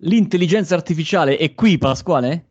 L'intelligenza artificiale è qui, Pasquale?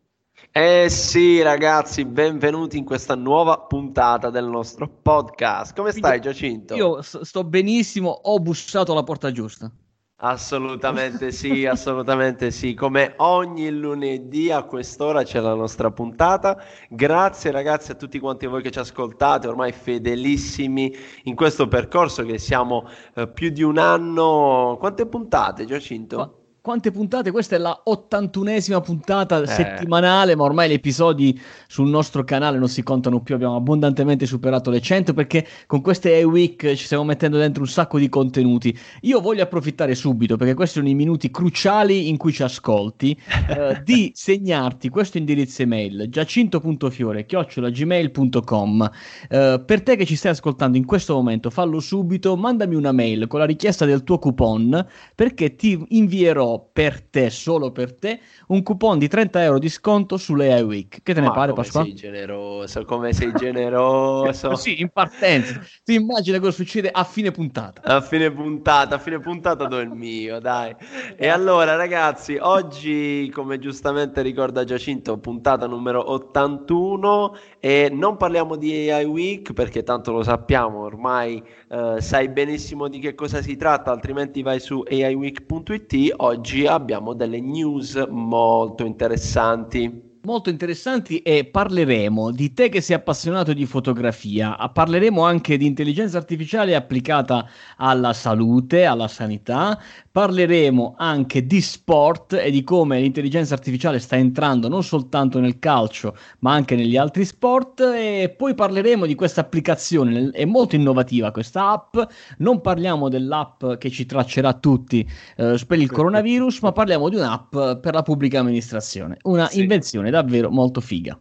Eh sì, ragazzi, benvenuti in questa nuova puntata del nostro podcast. Come stai, Giacinto? Io sto benissimo, ho bussato alla porta giusta. Assolutamente sì, assolutamente sì. Come ogni lunedì a quest'ora c'è la nostra puntata. Grazie ragazzi a tutti quanti voi che ci ascoltate, ormai fedelissimi in questo percorso che siamo eh, più di un anno. Quante puntate, Giacinto? Quante puntate? Questa è la 81esima puntata eh. settimanale, ma ormai gli episodi sul nostro canale non si contano più, abbiamo abbondantemente superato le 100 perché con queste A-Week ci stiamo mettendo dentro un sacco di contenuti. Io voglio approfittare subito, perché questi sono i minuti cruciali in cui ci ascolti, eh, di segnarti questo indirizzo email, giacinto.fiore-gmail.com. Eh, per te che ci stai ascoltando in questo momento, fallo subito, mandami una mail con la richiesta del tuo coupon, perché ti invierò per te, solo per te, un coupon di 30 euro di sconto sulle iWeek. Che te ne Ma pare, Pasquale? Sei generoso, come sei generoso. sì, in partenza. Ti immagina cosa succede a fine puntata. A fine puntata, a fine puntata do il mio, dai. E allora, ragazzi, oggi, come giustamente ricorda Giacinto, puntata numero 81 e non parliamo di AI Week perché tanto lo sappiamo, ormai eh, sai benissimo di che cosa si tratta, altrimenti vai su aiweek.it. Oggi oggi abbiamo delle news molto interessanti molto interessanti e parleremo di te che sei appassionato di fotografia, parleremo anche di intelligenza artificiale applicata alla salute, alla sanità, Parleremo anche di sport e di come l'intelligenza artificiale sta entrando non soltanto nel calcio, ma anche negli altri sport. E poi parleremo di questa applicazione, è molto innovativa questa app. Non parliamo dell'app che ci traccerà tutti eh, per il coronavirus, ma parliamo di un'app per la pubblica amministrazione. Una sì. invenzione davvero molto figa.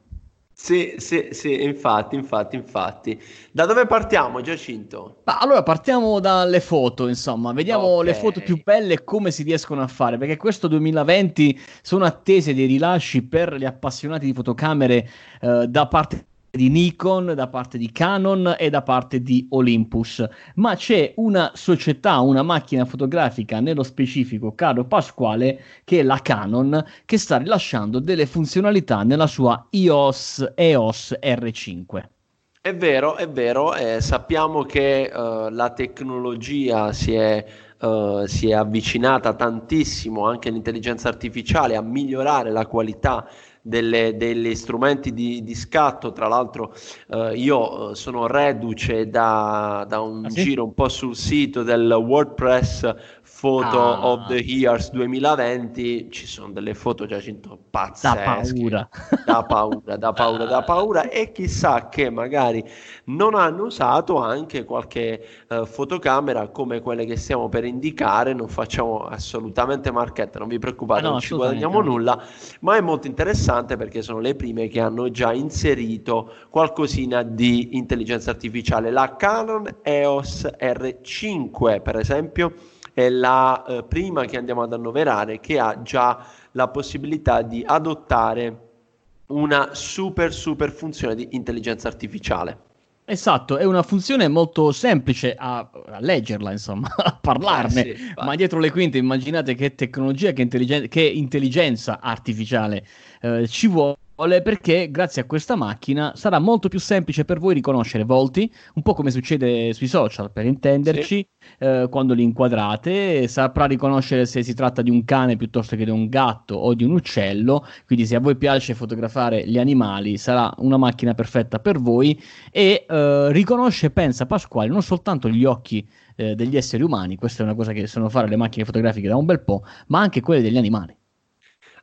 Sì, sì, sì, infatti, infatti, infatti. Da dove partiamo, Giacinto? Ma allora partiamo dalle foto, insomma, vediamo okay. le foto più belle e come si riescono a fare, perché questo 2020 sono attese dei rilasci per gli appassionati di fotocamere eh, da parte di Nikon, da parte di Canon e da parte di Olympus, ma c'è una società, una macchina fotografica nello specifico, caro Pasquale, che è la Canon, che sta rilasciando delle funzionalità nella sua EOS EOS R5. È vero, è vero, eh, sappiamo che uh, la tecnologia si è, uh, si è avvicinata tantissimo anche all'intelligenza artificiale a migliorare la qualità delle, degli strumenti di, di, scatto. Tra l'altro, eh, io eh, sono reduce da, da un ah, sì? giro un po' sul sito del WordPress Photo ah. of the Years 2020 ci sono delle foto Giacinto pazzesche da paura da paura da paura da paura e chissà che magari non hanno usato anche qualche uh, fotocamera come quelle che stiamo per indicare non facciamo assolutamente marchetta non vi preoccupate ah, no, non ci guadagniamo no. nulla ma è molto interessante perché sono le prime che hanno già inserito qualcosina di intelligenza artificiale la Canon EOS R5 per esempio è la eh, prima che andiamo ad annoverare che ha già la possibilità di adottare una super super funzione di intelligenza artificiale. Esatto, è una funzione molto semplice a, a leggerla, insomma, a parlarne, eh sì, ma dietro le quinte immaginate che tecnologia, che, intelligen- che intelligenza artificiale eh, ci vuole perché grazie a questa macchina sarà molto più semplice per voi riconoscere volti, un po' come succede sui social, per intenderci, sì. eh, quando li inquadrate, saprà riconoscere se si tratta di un cane piuttosto che di un gatto o di un uccello, quindi se a voi piace fotografare gli animali sarà una macchina perfetta per voi e eh, riconosce, pensa Pasquale, non soltanto gli occhi eh, degli esseri umani, questa è una cosa che sanno fare le macchine fotografiche da un bel po', ma anche quelle degli animali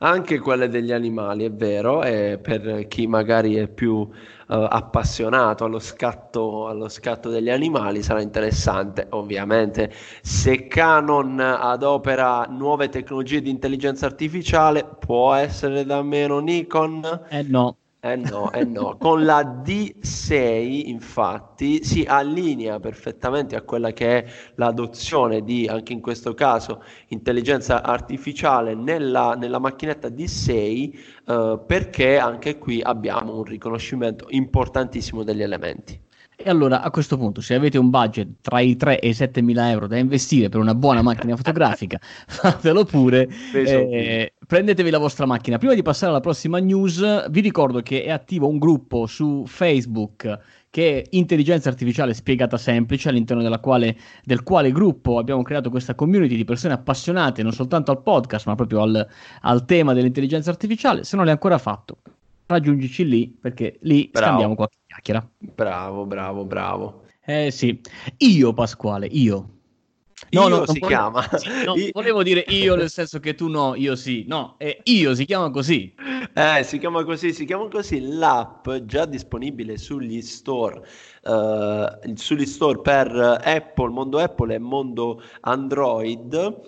anche quelle degli animali, è vero, e per chi magari è più uh, appassionato allo scatto, allo scatto degli animali sarà interessante, ovviamente. Se Canon adopera nuove tecnologie di intelligenza artificiale, può essere da meno Nikon? Eh no. Eh no, eh no. Con la D6 infatti si allinea perfettamente a quella che è l'adozione di, anche in questo caso, intelligenza artificiale nella, nella macchinetta D6 eh, perché anche qui abbiamo un riconoscimento importantissimo degli elementi. E allora a questo punto, se avete un budget tra i 3 e i 7 mila euro da investire per una buona macchina fotografica, fatelo pure. Eh, prendetevi la vostra macchina. Prima di passare alla prossima news, vi ricordo che è attivo un gruppo su Facebook che è Intelligenza Artificiale Spiegata Semplice, all'interno quale, del quale gruppo abbiamo creato questa community di persone appassionate non soltanto al podcast, ma proprio al, al tema dell'intelligenza artificiale. Se non l'hai ancora fatto, raggiungici lì perché lì bravo. scambiamo qualche chiacchiera. Bravo, bravo, bravo. Eh sì, io Pasquale, io. No, io no, si volevo, chiama. No, volevo dire io nel senso che tu no, io sì. No, è io si chiama così. Eh, si chiama così, si chiama così l'app già disponibile sugli store, uh, sugli store per Apple, mondo Apple e mondo Android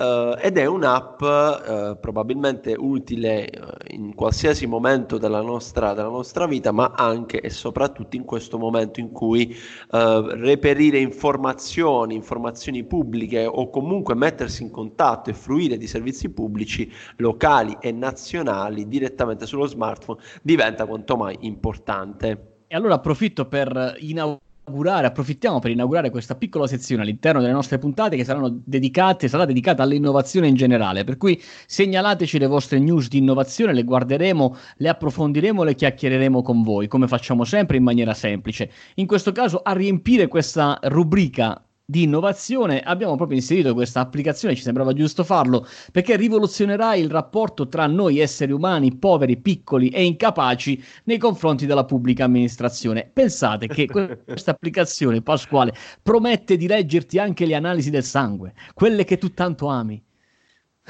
Uh, ed è un'app uh, probabilmente utile uh, in qualsiasi momento della nostra, della nostra, vita, ma anche e soprattutto in questo momento in cui reperire informazioni, informazioni pubbliche o comunque mettersi in contatto e fruire di servizi pubblici locali e nazionali direttamente sullo smartphone diventa quanto mai importante. E allora approfitto per inaugurare approfittiamo per inaugurare questa piccola sezione all'interno delle nostre puntate che saranno dedicate, sarà dedicata all'innovazione in generale. Per cui segnalateci le vostre news di innovazione, le guarderemo, le approfondiremo, le chiacchiereremo con voi, come facciamo sempre in maniera semplice. In questo caso a riempire questa rubrica di innovazione abbiamo proprio inserito questa applicazione, ci sembrava giusto farlo, perché rivoluzionerà il rapporto tra noi esseri umani poveri, piccoli e incapaci nei confronti della pubblica amministrazione. Pensate che questa applicazione, Pasquale, promette di leggerti anche le analisi del sangue, quelle che tu tanto ami.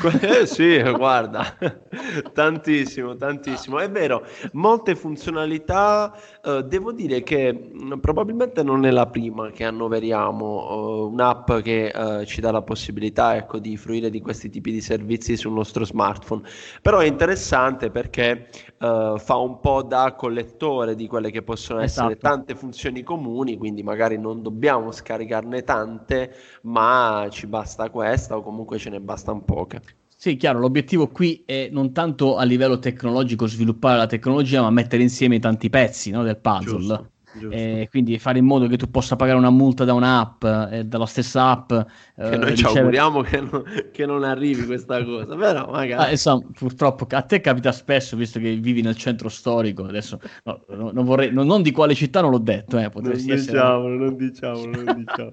Eh sì, guarda, tantissimo, tantissimo. È vero, molte funzionalità, eh, devo dire che mh, mm, probabilmente non è la prima che annoveriamo, uh, un'app che uh, ci dà la possibilità ecco, di fruire di questi tipi di servizi sul nostro smartphone. Però è interessante perché uh, fa un po' da collettore di quelle che possono essere esatto. tante funzioni comuni, quindi magari non dobbiamo scaricarne tante, ma ci basta questa o comunque ce ne bastano poche. Sì, chiaro, l'obiettivo qui è non tanto a livello tecnologico sviluppare la tecnologia, ma mettere insieme tanti pezzi no, del puzzle. Giusto, giusto. E quindi fare in modo che tu possa pagare una multa da un'app e eh, dalla stessa app. Che eh, noi ci auguriamo che non, che non, arrivi questa cosa, però magari. Ah, insomma, purtroppo a te capita spesso, visto che vivi nel centro storico. Adesso no, no, non, vorrei, no, non di quale città non l'ho detto, eh, non diciamolo, non diciamolo, non diciamo.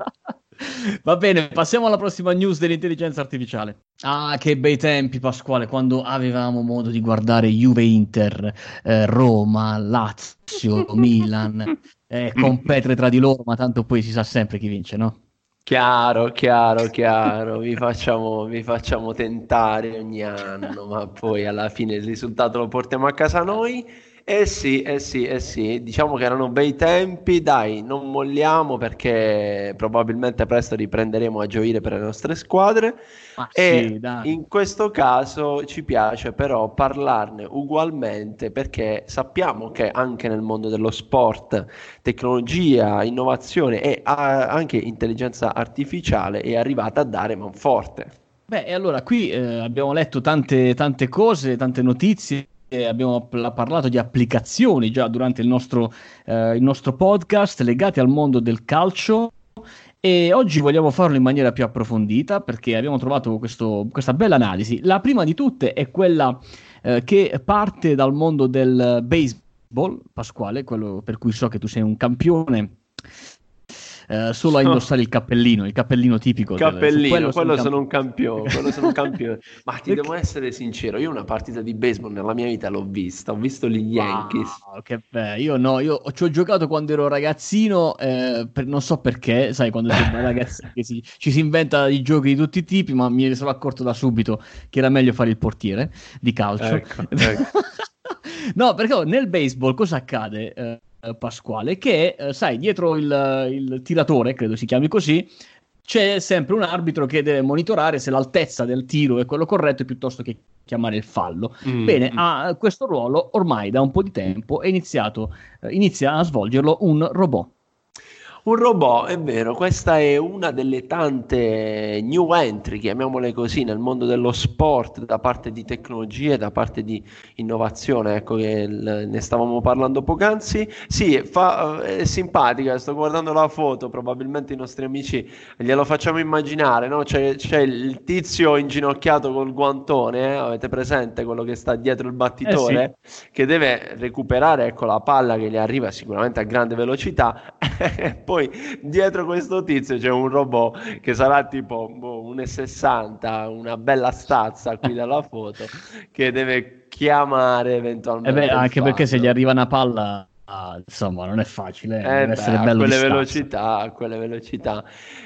Va bene, passiamo alla prossima news dell'intelligenza artificiale. Ah, che bei tempi, Pasquale, quando avevamo modo di guardare Juve Inter, eh, Roma, Lazio, Milan, eh, competere tra di loro, ma tanto poi si sa sempre chi vince, no? Chiaro, chiaro, chiaro, vi facciamo, vi facciamo tentare ogni anno, ma poi alla fine il risultato lo portiamo a casa noi. Eh sì, eh sì, eh sì, diciamo che erano bei tempi, dai, non molliamo perché probabilmente presto riprenderemo a gioire per le nostre squadre. Ma e sì, in questo caso ci piace però parlarne ugualmente perché sappiamo che anche nel mondo dello sport, tecnologia, innovazione e anche intelligenza artificiale è arrivata a dare manforte. Beh, e allora qui eh, abbiamo letto tante, tante cose, tante notizie abbiamo parlato di applicazioni già durante il nostro, eh, il nostro podcast legate al mondo del calcio e oggi vogliamo farlo in maniera più approfondita perché abbiamo trovato questo, questa bella analisi. La prima di tutte è quella eh, che parte dal mondo del baseball, Pasquale, quello per cui so che tu sei un campione eh, solo a indossare il cappellino, il cappellino tipico. Cappellino, quello, quello sono, sono un campione, quello sono un campione. Ma ti devo essere sincero, io una partita di baseball nella mia vita l'ho vista, ho visto gli Yankees. Wow, che bello, io no, io ci ho giocato quando ero ragazzino, eh, per, non so perché, sai, quando sei un ragazzo che si, ci si inventa i giochi di tutti i tipi, ma mi sono accorto da subito che era meglio fare il portiere di calcio. Ecco, ecco. no, perché nel baseball cosa accade? Eh, eh, Pasquale, che eh, sai, dietro il, il tiratore, credo si chiami così, c'è sempre un arbitro che deve monitorare se l'altezza del tiro è quello corretto piuttosto che chiamare il fallo. Mm. Bene, a questo ruolo ormai da un po' di tempo è iniziato, eh, inizia a svolgerlo un robot. Un robot, è vero, questa è una delle tante new entry, chiamiamole così, nel mondo dello sport da parte di tecnologie, da parte di innovazione, ecco che ne stavamo parlando poc'anzi. Sì, fa, è simpatica, sto guardando la foto, probabilmente i nostri amici glielo facciamo immaginare, no? c'è, c'è il tizio inginocchiato col guantone, eh? avete presente quello che sta dietro il battitore, eh sì. che deve recuperare ecco, la palla che gli arriva sicuramente a grande velocità. Poi poi dietro questo tizio c'è un robot che sarà tipo boh, 1,60, una bella stazza qui dalla foto, che deve chiamare eventualmente. Eh beh, anche perché se gli arriva una palla Ah, insomma, non è facile. Eh beh, a quelle velocità, a quelle velocità.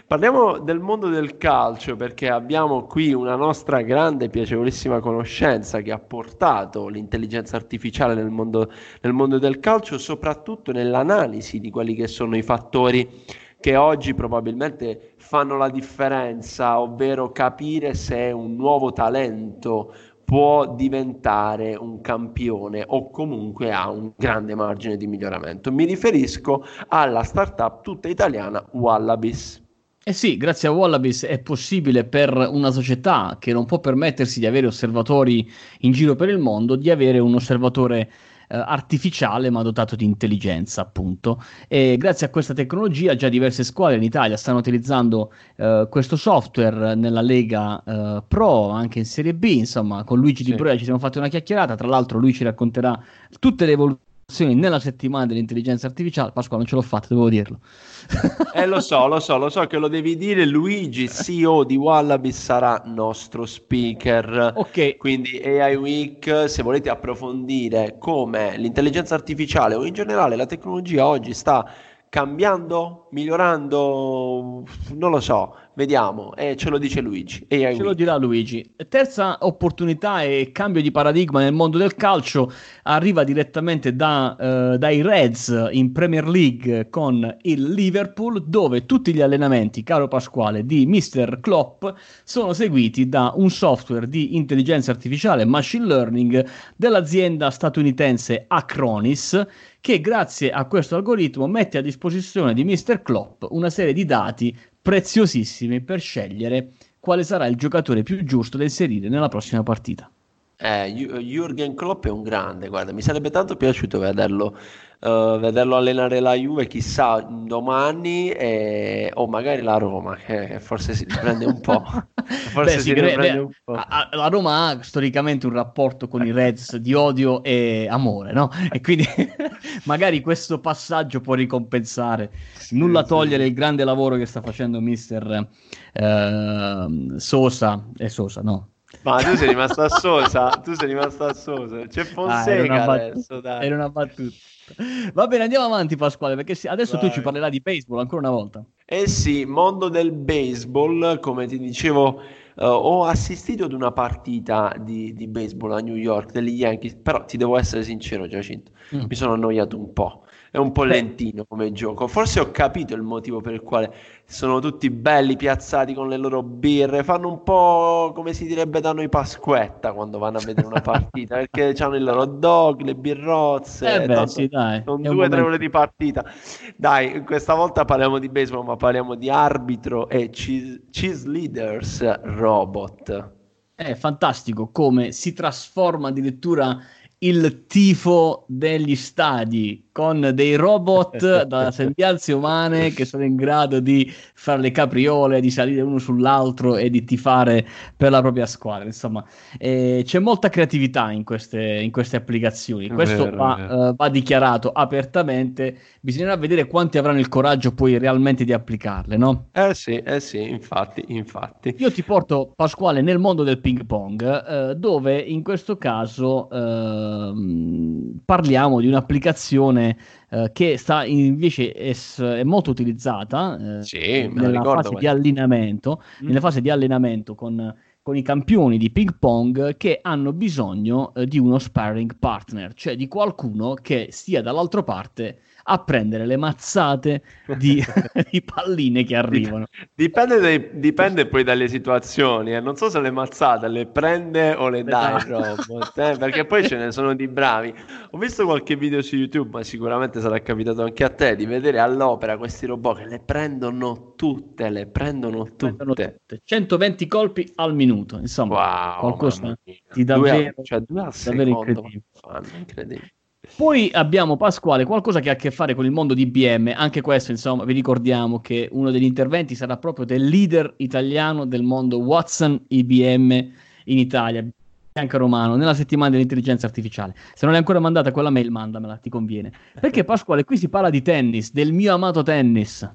Parliamo del mondo del calcio perché abbiamo qui una nostra grande, piacevolissima conoscenza che ha portato l'intelligenza artificiale nel mondo, nel mondo del calcio, soprattutto nell'analisi di quelli che sono i fattori che oggi probabilmente fanno la differenza, ovvero capire se un nuovo talento può diventare un campione o comunque ha un grande margine di miglioramento. Mi riferisco alla startup tutta italiana Wallabies. Eh sì, grazie a Wallabies è possibile per una società che non può permettersi di avere osservatori in giro per il mondo di avere un osservatore artificiale ma dotato di intelligenza appunto. E grazie a questa tecnologia già diverse scuole in Italia stanno utilizzando eh, questo software nella Lega eh, Pro anche in Serie B insomma. Con Luigi sì. Di Broia ci siamo fatti una chiacchierata. Tra l'altro lui ci racconterà tutte le evoluzioni nella settimana dell'intelligenza artificiale. Pasquale, non ce l'ho fatta, devo dirlo. eh, lo so, lo so, lo so che lo devi dire. Luigi, CEO di Wallaby, sarà nostro speaker. Ok. Quindi AI Week, se volete approfondire come l'intelligenza artificiale o in generale la tecnologia oggi sta cambiando, migliorando, non lo so, vediamo, e ce lo dice Luigi. ce week. lo dirà Luigi. Terza opportunità e cambio di paradigma nel mondo del calcio arriva direttamente da, uh, dai Reds in Premier League con il Liverpool, dove tutti gli allenamenti, caro Pasquale, di Mr. Klopp sono seguiti da un software di intelligenza artificiale, machine learning dell'azienda statunitense Acronis che grazie a questo algoritmo mette a disposizione di Mr. Klopp una serie di dati preziosissimi per scegliere quale sarà il giocatore più giusto da inserire nella prossima partita. Eh, Jürgen Klopp è un grande, guarda, mi sarebbe tanto piaciuto vederlo uh, vederlo allenare la Juve, chissà domani, e... o magari la Roma, che forse si riprende un po'. forse beh, si riprende beh, un po'. la Roma ha storicamente un rapporto con i Reds di odio e amore, no? E quindi magari questo passaggio può ricompensare, sì, nulla togliere sì. il grande lavoro che sta facendo mister uh, Sosa, e Sosa, no? Ma tu sei rimasto a Sosa, tu sei rimasto a Sosa. C'è Fonseca ah, adesso, dai. Era una battuta. Va bene, andiamo avanti Pasquale, perché adesso Vai. tu ci parlerai di baseball ancora una volta. Eh sì, mondo del baseball, come ti dicevo, uh, ho assistito ad una partita di, di, baseball a New York degli Yankees, però ti devo essere sincero Giacinto, mm. mi sono annoiato un po' è un po' lentino come gioco. Forse ho capito il motivo per il quale sono tutti belli piazzati con le loro birre. Fanno un po' come si direbbe da noi Pasquetta quando vanno a vedere una partita perché hanno il loro dog, le birrozze. Eh beh, sì, dai. Sono due o tre ore di partita. Dai, questa volta parliamo di baseball, ma parliamo di arbitro e cheese, cheese leaders robot. È fantastico come si trasforma addirittura il tifo degli stadi con dei robot da sembianze umane che sono in grado di fare le capriole, di salire uno sull'altro e di tifare per la propria squadra. Insomma, eh, c'è molta creatività in queste, in queste applicazioni. Questo vero, va, uh, va, dichiarato apertamente. Bisognerà vedere quanti avranno il coraggio poi realmente di applicarle, no? Eh sì, eh sì, infatti, infatti. Io ti porto, Pasquale, nel mondo del ping pong, uh, dove in questo caso uh, parliamo di un'applicazizione eh, che sta invece è, è molto utilizzata eh, sì, nella fase di allenamento, mm. nella fase di allenamento con, con con i campioni di ping pong che hanno bisogno eh, di uno sparring partner, cioè di qualcuno che stia dall'altra parte a prendere le mazzate di, di palline che arrivano. Dipende, dai, dipende, poi dalle situazioni, eh. non so se le mazzate le prende o le dai esatto. robot, eh? perché poi ce ne sono di bravi. Ho visto qualche video su YouTube, ma sicuramente sarà capitato anche a te, di vedere all'opera questi robot che le prendono tutte, le prendono tutte. Prendono tutte. 120 colpi al minuto, insomma, wow, qualcosa di davvero, due, cioè due al davvero incredibile. Fanno, incredibile. Poi abbiamo Pasquale, qualcosa che ha a che fare con il mondo di IBM, anche questo insomma vi ricordiamo che uno degli interventi sarà proprio del leader italiano del mondo Watson IBM in Italia, Bianca Romano, nella settimana dell'intelligenza artificiale. Se non l'hai ancora mandata quella mail, mandamela, ti conviene. Perché Pasquale, qui si parla di tennis, del mio amato tennis.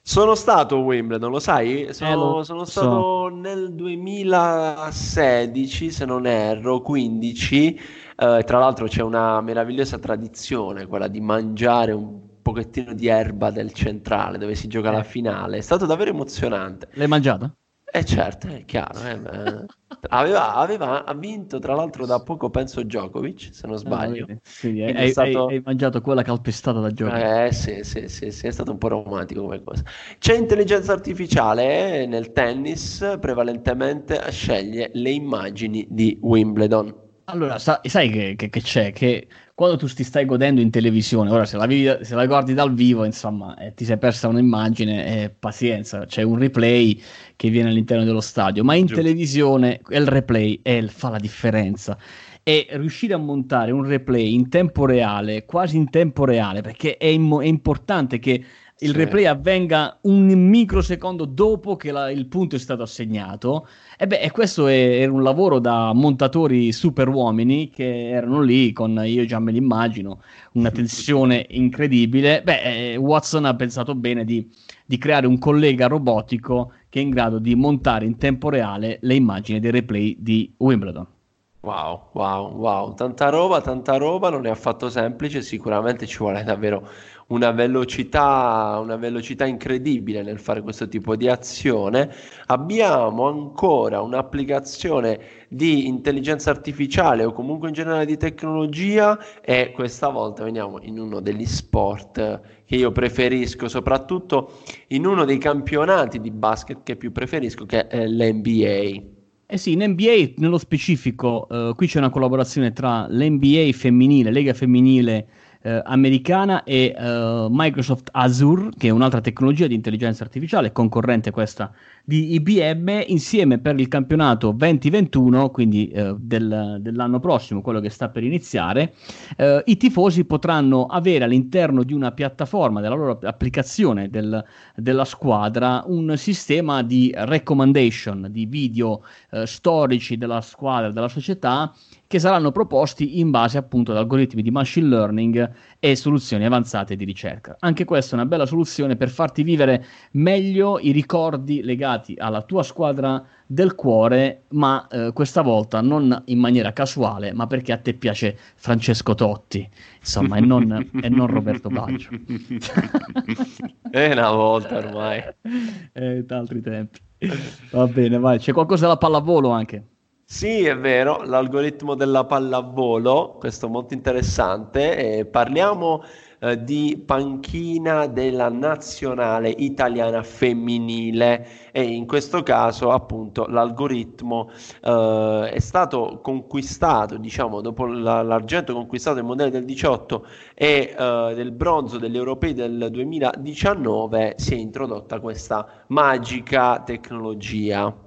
Sono stato a Wimbledon, lo sai? Sono, eh, lo sono stato so. nel 2016, se non erro, 15 Uh, tra l'altro c'è una meravigliosa tradizione, quella di mangiare un pochettino di erba del centrale dove si gioca la eh. finale. È stato davvero emozionante. L'hai mangiata? Eh certo, è chiaro. Eh, aveva, aveva, ha vinto tra l'altro da poco, penso, Djokovic, se non ah, sbaglio. Ah, quindi hai, stato... hai, hai, mangiato quella calpestata da Djokovic. Eh sì, sì, sì, sì, è stato un po' romantico come cosa. C'è intelligenza artificiale eh, nel tennis, prevalentemente sceglie le immagini di Wimbledon. Allora, sa- sai che, che, che, c'è? Che quando tu ti stai godendo in televisione, ora se la, vivi, se la guardi dal vivo, insomma, eh, ti sei persa un'immagine, eh, pazienza, c'è un replay che viene all'interno dello stadio, ma in Giusto. televisione il replay è, fa la differenza. E riuscire a montare un replay in tempo reale, quasi in tempo reale, perché è, im- è importante che il replay avvenga un microsecondo dopo che la, il punto è stato assegnato. E beh, questo è, era un lavoro da montatori super uomini che erano lì con, io già me l'immagino, una tensione incredibile. Beh, eh, Watson ha pensato bene di, di creare un collega robotico che è in grado di montare in tempo reale le immagini dei replay di Wimbledon. Wow, wow, wow, tanta roba, tanta roba, non è affatto semplice, sicuramente ci vuole davvero una velocità, una velocità incredibile nel fare questo tipo di azione. Abbiamo ancora un'applicazione di intelligenza artificiale o comunque in generale di tecnologia e questa volta veniamo in uno degli sport che io preferisco, soprattutto in uno dei campionati di basket che più preferisco, che è l'NBA. Eh sì, in NBA nello specifico, uh, qui c'è una collaborazione tra l'NBA femminile, Lega femminile eh, americana e eh, Microsoft Azure, che è un'altra tecnologia di intelligenza artificiale, concorrente questa di IBM, insieme per il campionato 2021, quindi eh, del, dell'anno prossimo, quello che sta per iniziare, eh, i tifosi potranno avere all'interno di una piattaforma della loro applicazione del, della squadra un sistema di recommendation, di video eh, storici della squadra, della società, che saranno proposti in base appunto ad algoritmi di machine learning e soluzioni avanzate di ricerca. Anche questa è una bella soluzione per farti vivere meglio i ricordi legati alla tua squadra del cuore, ma eh, questa volta non in maniera casuale, ma perché a te piace Francesco Totti, insomma, e non, e non Roberto Baggio. è una volta ormai. È da altri tempi. Va bene, vai. C'è qualcosa da pallavolo anche? Sì, è vero, l'algoritmo della pallavolo, questo è molto interessante. Eh, parliamo eh, di panchina della nazionale italiana femminile e in questo caso appunto l'algoritmo eh, è stato conquistato, diciamo, dopo la, l'argento conquistato nel mondiale del 18 e eh, del bronzo degli europei del 2019 si è introdotta questa magica tecnologia.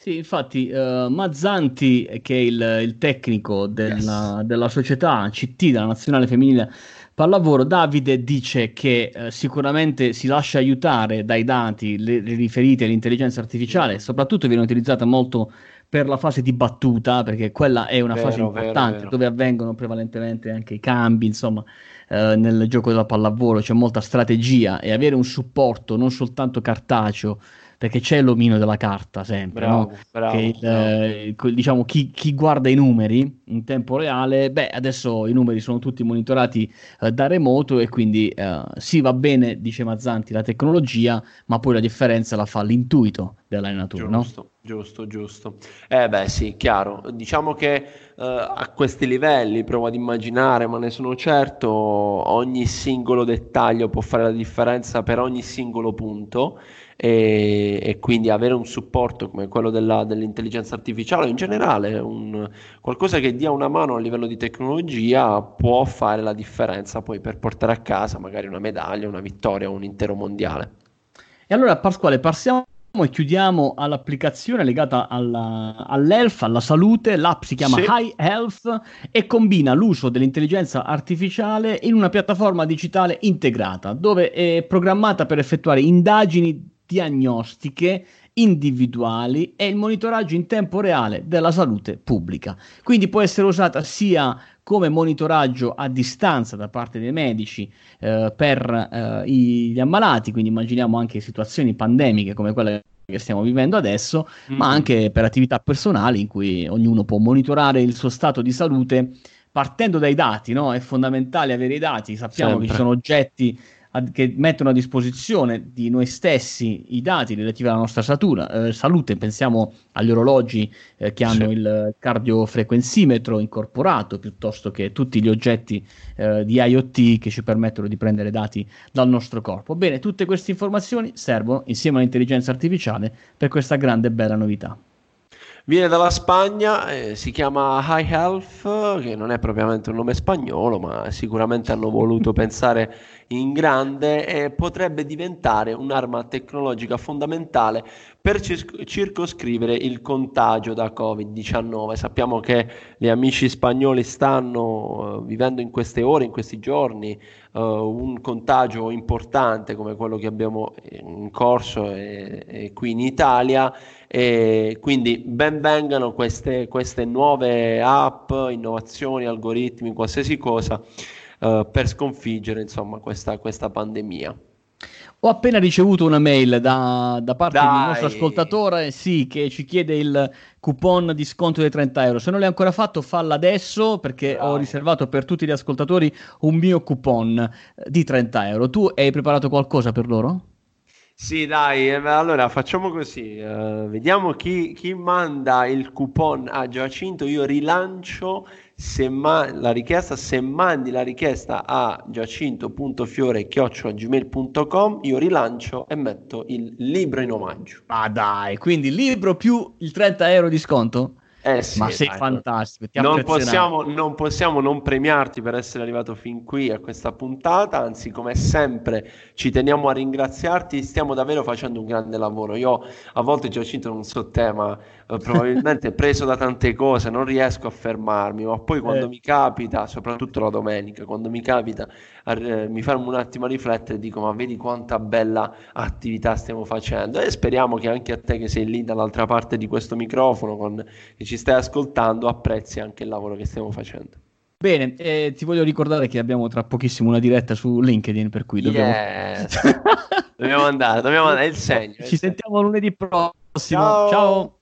Sì, infatti uh, Mazzanti, che è il, il tecnico della, yes. della, società CT, della nazionale femminile pallavolo, Davide dice che uh, sicuramente si lascia aiutare dai dati le, le riferiti all'intelligenza artificiale, soprattutto viene utilizzata molto per la fase di battuta, perché quella è una vero, fase importante vero, vero. dove avvengono prevalentemente anche i cambi, insomma, eh, nel gioco della pallavolo c'è molta strategia e avere un supporto non soltanto cartaceo perché c'è l'omino della carta sempre, bravo, no? bravo, che il, eh, diciamo, chi, chi, guarda i numeri in tempo reale, beh, adesso i numeri sono tutti monitorati eh, da remoto e quindi eh, sì, va bene, dice Mazzanti, la tecnologia, ma poi la differenza la fa l'intuito dell'allenatore, giusto, no? Giusto, giusto. Eh beh sì, chiaro. Diciamo che eh, a questi livelli, provo ad immaginare, ma ne sono certo, ogni singolo dettaglio può fare la differenza per ogni singolo punto e, e quindi avere un supporto come quello della, dell'intelligenza artificiale in generale, un, qualcosa che dia una mano a livello di tecnologia può fare la differenza poi per portare a casa magari una medaglia, una vittoria un intero mondiale. E allora Pasquale, passiamo e chiudiamo all'applicazione legata alla, all'health, alla salute. L'app si chiama sì. High Health e combina l'uso dell'intelligenza artificiale in una piattaforma digitale integrata, dove è programmata per effettuare indagini diagnostiche individuali e il monitoraggio in tempo reale della salute pubblica. Quindi può essere usata sia come monitoraggio a distanza da parte dei medici eh, per eh, gli ammalati, quindi immaginiamo anche situazioni pandemiche come quelle che stiamo vivendo adesso, mm-hmm. ma anche per attività personali in cui ognuno può monitorare il suo stato di salute partendo dai dati, no? È fondamentale avere i dati, sappiamo Sempre. che ci sono oggetti che mettono a disposizione di noi stessi i dati relativi alla nostra satura, eh, salute, pensiamo agli orologi eh, che hanno sì. il cardiofrequenzimetro incorporato, piuttosto che tutti gli oggetti eh, di IoT che ci permettono di prendere dati dal nostro corpo. Bene, tutte queste informazioni servono insieme all'intelligenza artificiale per questa grande e bella novità. Viene dalla Spagna, eh, si chiama High Health, che non è propriamente un nome spagnolo, ma sicuramente hanno voluto pensare in grande e potrebbe diventare un'arma tecnologica fondamentale per cir- circoscrivere il contagio da Covid-19. Sappiamo che gli amici spagnoli stanno uh, vivendo in queste ore, in questi giorni, uh, un contagio importante come quello che abbiamo in corso e, e qui in Italia e quindi ben vengano queste, queste nuove app, innovazioni, algoritmi, qualsiasi cosa uh, per sconfiggere insomma, questa, questa pandemia. Ho appena ricevuto una mail da, da parte Dai. di un nostro ascoltatore, sì, che ci chiede il coupon di sconto dei 30 euro. Se non l'hai ancora fatto, falla adesso perché Bravo. ho riservato per tutti gli ascoltatori un mio coupon di 30 euro. Tu hai preparato qualcosa per loro? Sì, dai, eh, allora facciamo così, uh, vediamo chi, chi, manda il coupon a Giacinto, io rilancio ma- la richiesta, se mandi la richiesta a giacinto.fiore.gmail.com io rilancio e metto il libro in omaggio. Ma dai, quindi libro più il 30 euro di sconto? Eh sì, Ma sei dai, fantastico. Non possiamo, non possiamo, non premiarti per essere arrivato fin qui a questa puntata, anzi, come sempre, ci teniamo a ringraziarti. Stiamo davvero facendo un grande lavoro. Io a volte Giacinto non so te, ma eh, probabilmente preso da tante cose, non riesco a fermarmi. Ma poi quando eh. mi capita, soprattutto la domenica, quando mi capita, eh, mi fermo un attimo a riflettere e dico: Ma vedi quanta bella attività stiamo facendo. E speriamo che anche a te, che sei lì dall'altra parte di questo microfono, con, che ci stai ascoltando apprezzi anche il lavoro che stiamo facendo. Bene, eh, ti voglio ricordare che abbiamo tra pochissimo una diretta su LinkedIn, per cui dobbiamo... Yes. dobbiamo andare, dobbiamo andare, è il segno. È Ci il sentiamo segno. lunedì prossimo. Ciao. Ciao.